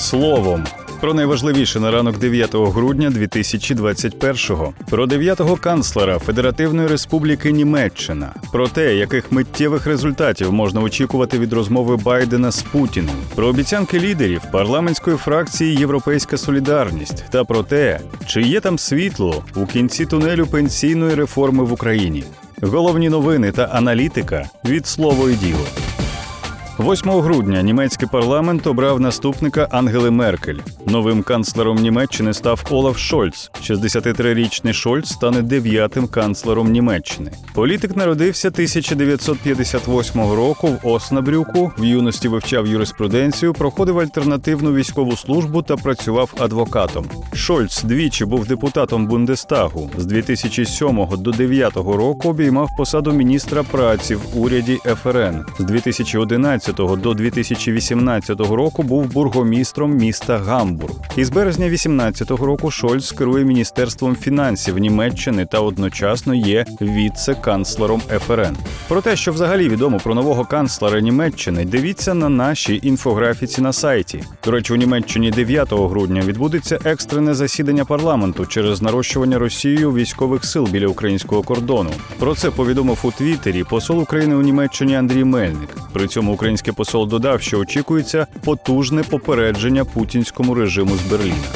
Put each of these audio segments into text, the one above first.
словом. Про найважливіше на ранок 9 грудня 2021-го. Про дев'ятого канцлера Федеративної Республіки Німеччина. Про те, яких миттєвих результатів можна очікувати від розмови Байдена з Путіним. Про обіцянки лідерів парламентської фракції Європейська Солідарність та про те, чи є там світло у кінці тунелю пенсійної реформи в Україні. Головні новини та аналітика від слово і діло. 8 грудня німецький парламент обрав наступника Ангели Меркель. Новим канцлером Німеччини став Олаф Шольц. 63-річний Шольц стане дев'ятим канцлером Німеччини. Політик народився 1958 року в Оснабрюку. В юності вивчав юриспруденцію, проходив альтернативну військову службу та працював адвокатом. Шольц двічі був депутатом Бундестагу. З 2007 до 2009 року обіймав посаду міністра праці в уряді ФРН. З 2011 до 2018 року був бургомістром міста Гамбург. Із березня 2018 року Шольц керує міністерством фінансів Німеччини та одночасно є віце-канцлером ФРН. Про те, що взагалі відомо про нового канцлера Німеччини, дивіться на нашій інфографіці на сайті. До речі, у Німеччині 9 грудня відбудеться екстрене засідання парламенту через нарощування Росією військових сил біля українського кордону. Про це повідомив у Твіттері посол України у Німеччині Андрій Мельник. При цьому український посол додав, що очікується потужне попередження путінському режиму з Берліна.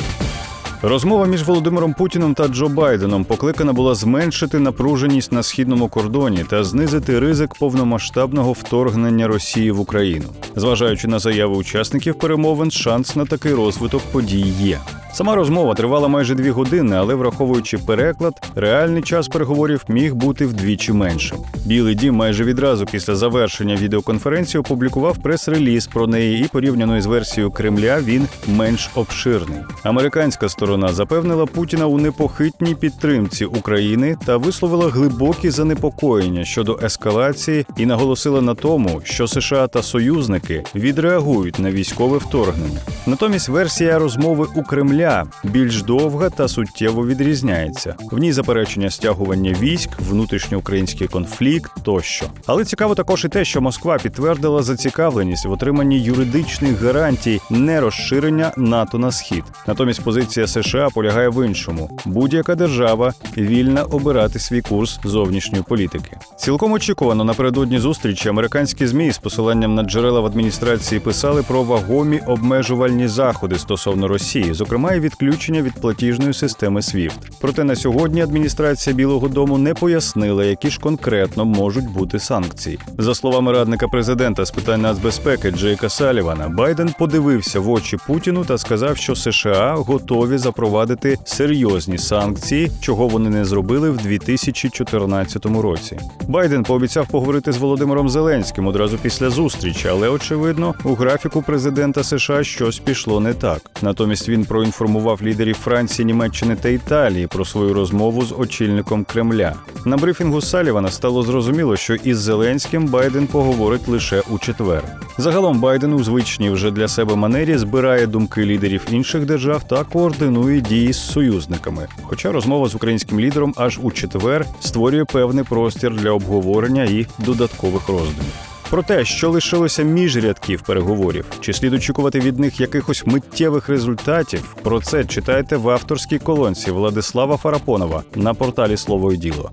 Розмова між Володимиром Путіним та Джо Байденом покликана була зменшити напруженість на східному кордоні та знизити ризик повномасштабного вторгнення Росії в Україну. Зважаючи на заяви учасників перемовин, шанс на такий розвиток подій є. Сама розмова тривала майже дві години, але враховуючи переклад, реальний час переговорів міг бути вдвічі меншим. Білий дім майже відразу після завершення відеоконференції опублікував прес-реліз про неї і порівняно із версією Кремля він менш обширний. Американська сторона запевнила Путіна у непохитній підтримці України та висловила глибокі занепокоєння щодо ескалації і наголосила на тому, що США та союзники відреагують на військове вторгнення. Натомість версія розмови у Кремля більш довга та суттєво відрізняється. В ній заперечення стягування військ, внутрішньоукраїнський конфлікт тощо. Але цікаво також і те, що Москва підтвердила зацікавленість в отриманні юридичних гарантій нерозширення НАТО на схід. Натомість позиція США полягає в іншому: будь-яка держава вільна обирати свій курс зовнішньої політики. Цілком очікувано напередодні зустрічі американські змі з посиланням на джерела в адміністрації писали про вагомі обмежувальні заходи стосовно Росії, зокрема і відключення від платіжної системи SWIFT. Проте на сьогодні адміністрація Білого Дому не пояснила, які ж конкретно можуть бути санкції. За словами радника президента з питань нацбезпеки Джейка Салівана, Байден подивився в очі Путіну та сказав, що США готові запровадити серйозні санкції, чого вони не зробили в 2014 році. Байден пообіцяв поговорити з Володимиром Зеленським одразу після зустрічі, але очевидно, у графіку президента США щось пішло не так. Натомість він проінформував лідерів Франції, Німеччини та Італії про свою розмову з очільником Кремля. На брифінгу Салівана стало зрозуміло, що із Зеленським Байден поговорить лише у четвер. Загалом Байден у звичній вже для себе манері збирає думки лідерів інших держав та координує дії з союзниками. Хоча розмова з українським лідером аж у четвер створює певний простір для обговорення і додаткових роздумів. Про те, що лишилося між рядків переговорів, чи слід очікувати від них якихось миттєвих результатів, про це читайте в авторській колонці Владислава Фарапонова на порталі Слово і діло.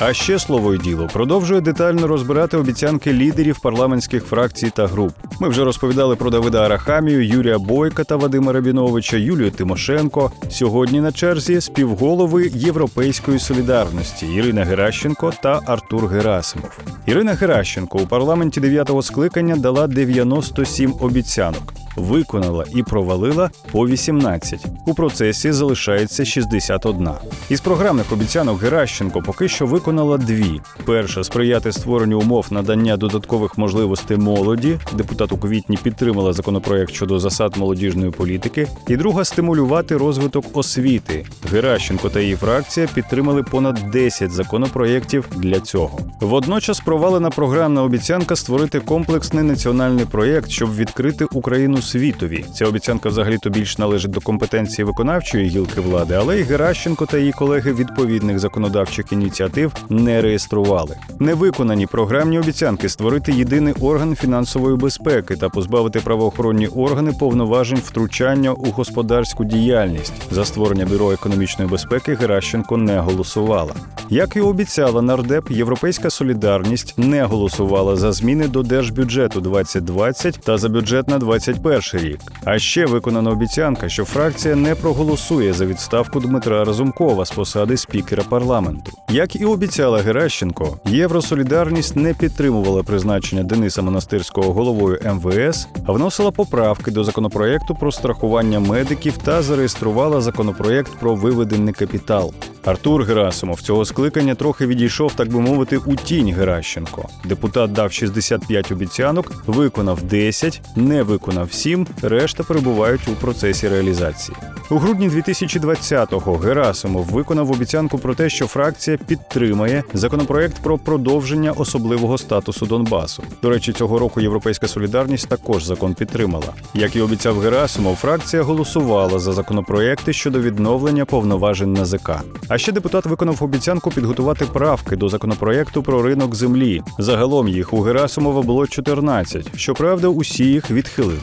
А ще слово й діло продовжує детально розбирати обіцянки лідерів парламентських фракцій та груп. Ми вже розповідали про Давида Арахамію, Юрія Бойка та Вадима Рабіновича, Юлію Тимошенко. Сьогодні на черзі співголови Європейської солідарності Ірина Геращенко та Артур Герасимов. Ірина Геращенко у парламенті 9-го скликання дала 97 обіцянок. Виконала і провалила по 18. У процесі залишається 61. Із програмних обіцянок Геращенко поки що виконала дві: перша сприяти створенню умов надання додаткових можливостей молоді. Депутат у квітні підтримала законопроект щодо засад молодіжної політики. І друга стимулювати розвиток освіти. Геращенко та її фракція підтримали понад 10 законопроєктів для цього. Водночас провалена програмна обіцянка створити комплексний національний проєкт, щоб відкрити Україну світові. Ця обіцянка взагалі-то більш належить до компетенції виконавчої гілки влади, але й Геращенко та її колеги відповідних законодавчих ініціатив не реєстрували. Невиконані програмні обіцянки створити єдиний орган фінансової безпеки та позбавити правоохоронні органи повноважень втручання у господарську діяльність. За створення бюро економічної безпеки Геращенко не голосувала. Як і обіцяла нардеп, Європейська солідарність не голосувала за зміни до держбюджету 2020 та за бюджет на 2021 рік. А ще виконана обіцянка, що фракція не проголосує за відставку Дмитра Разумкова з посади спікера парламенту. Як і обіцяла Геращенко, Євросолідарність не підтримувала призначення Дениса Монастирського головою МВС, а вносила поправки до законопроекту про страхування медиків та зареєструвала законопроект про виведений капітал. Артур Герасимов цього скликання трохи відійшов, так би мовити, у тінь Геращенко. Депутат дав 65 обіцянок, виконав 10, не виконав 7, решта перебувають у процесі реалізації. У грудні 2020-го Герасимов виконав обіцянку про те, що фракція підтримає законопроект про продовження особливого статусу Донбасу. До речі, цього року Європейська солідарність також закон підтримала. Як і обіцяв Герасимов, фракція голосувала за законопроекти щодо відновлення повноважень НАЗК. А ще депутат виконав обіцянку підготувати правки до законопроекту про ринок землі. Загалом їх у Герасимова було 14. Щоправда, усі їх відхилили.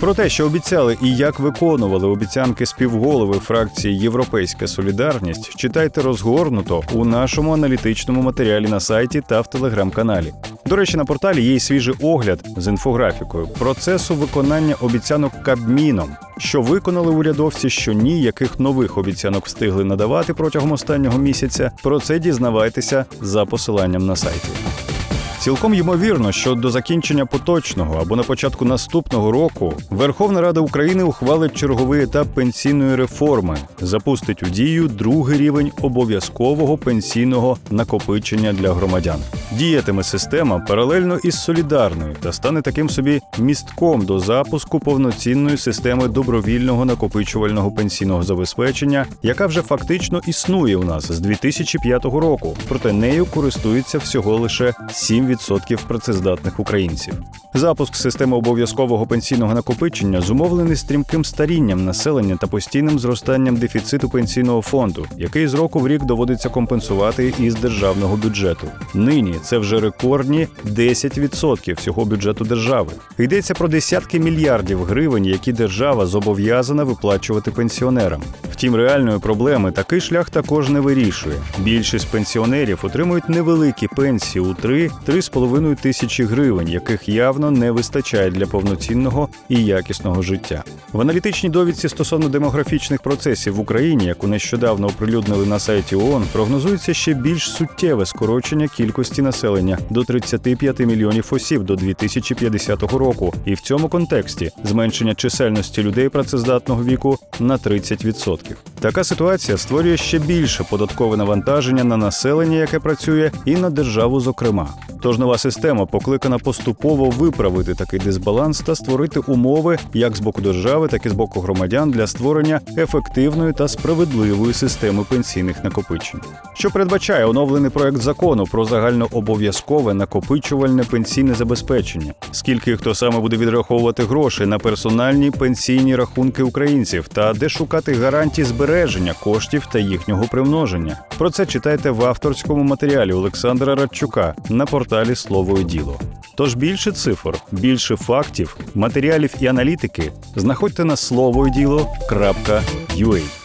Про те, що обіцяли і як виконували обіцянки співголови фракції Європейська Солідарність, читайте розгорнуто у нашому аналітичному матеріалі на сайті та в телеграм-каналі. До речі, на порталі є й свіжий огляд з інфографікою процесу виконання обіцянок Кабміном. Що виконали урядовці, що ні, яких нових обіцянок встигли надавати протягом останнього місяця. Про це дізнавайтеся за посиланням на сайті. Цілком ймовірно, що до закінчення поточного або на початку наступного року Верховна Рада України ухвалить черговий етап пенсійної реформи, запустить у дію другий рівень обов'язкового пенсійного накопичення для громадян. Діятиме система паралельно із солідарною та стане таким собі містком до запуску повноцінної системи добровільного накопичувального пенсійного забезпечення, яка вже фактично існує у нас з 2005 року. Проте нею користується всього лише 7% працездатних українців. Запуск системи обов'язкового пенсійного накопичення зумовлений стрімким старінням населення та постійним зростанням дефіциту пенсійного фонду, який з року в рік доводиться компенсувати із державного бюджету. Нині це вже рекордні 10% всього бюджету держави. Йдеться про десятки мільярдів гривень, які держава зобов'язана виплачувати пенсіонерам. Втім, реальної проблеми такий шлях також не вирішує. Більшість пенсіонерів отримують невеликі пенсії у 3-3,5 тисячі гривень, яких явно не вистачає для повноцінного і якісного життя. В аналітичній довідці стосовно демографічних процесів в Україні, яку нещодавно оприлюднили на сайті ООН, прогнозується ще більш суттєве скорочення кількості населення до 35 мільйонів осіб до 2050 року, і в цьому контексті зменшення чисельності людей працездатного віку на 30%. Така ситуація створює ще більше податкове навантаження на населення, яке працює, і на державу, зокрема. Тож нова система покликана поступово виправити такий дисбаланс та створити умови як з боку держави, так і з боку громадян для створення ефективної та справедливої системи пенсійних накопичень, що передбачає оновлений проект закону про загальнообов'язкове накопичувальне пенсійне забезпечення, скільки хто саме буде відраховувати гроші на персональні пенсійні рахунки українців? Та де шукати гарантії збереження коштів та їхнього примноження. Про це читайте в авторському матеріалі Олександра Радчука на порталі Слово і діло. Тож більше цифр, більше фактів, матеріалів і аналітики знаходьте на словоіділо.ua.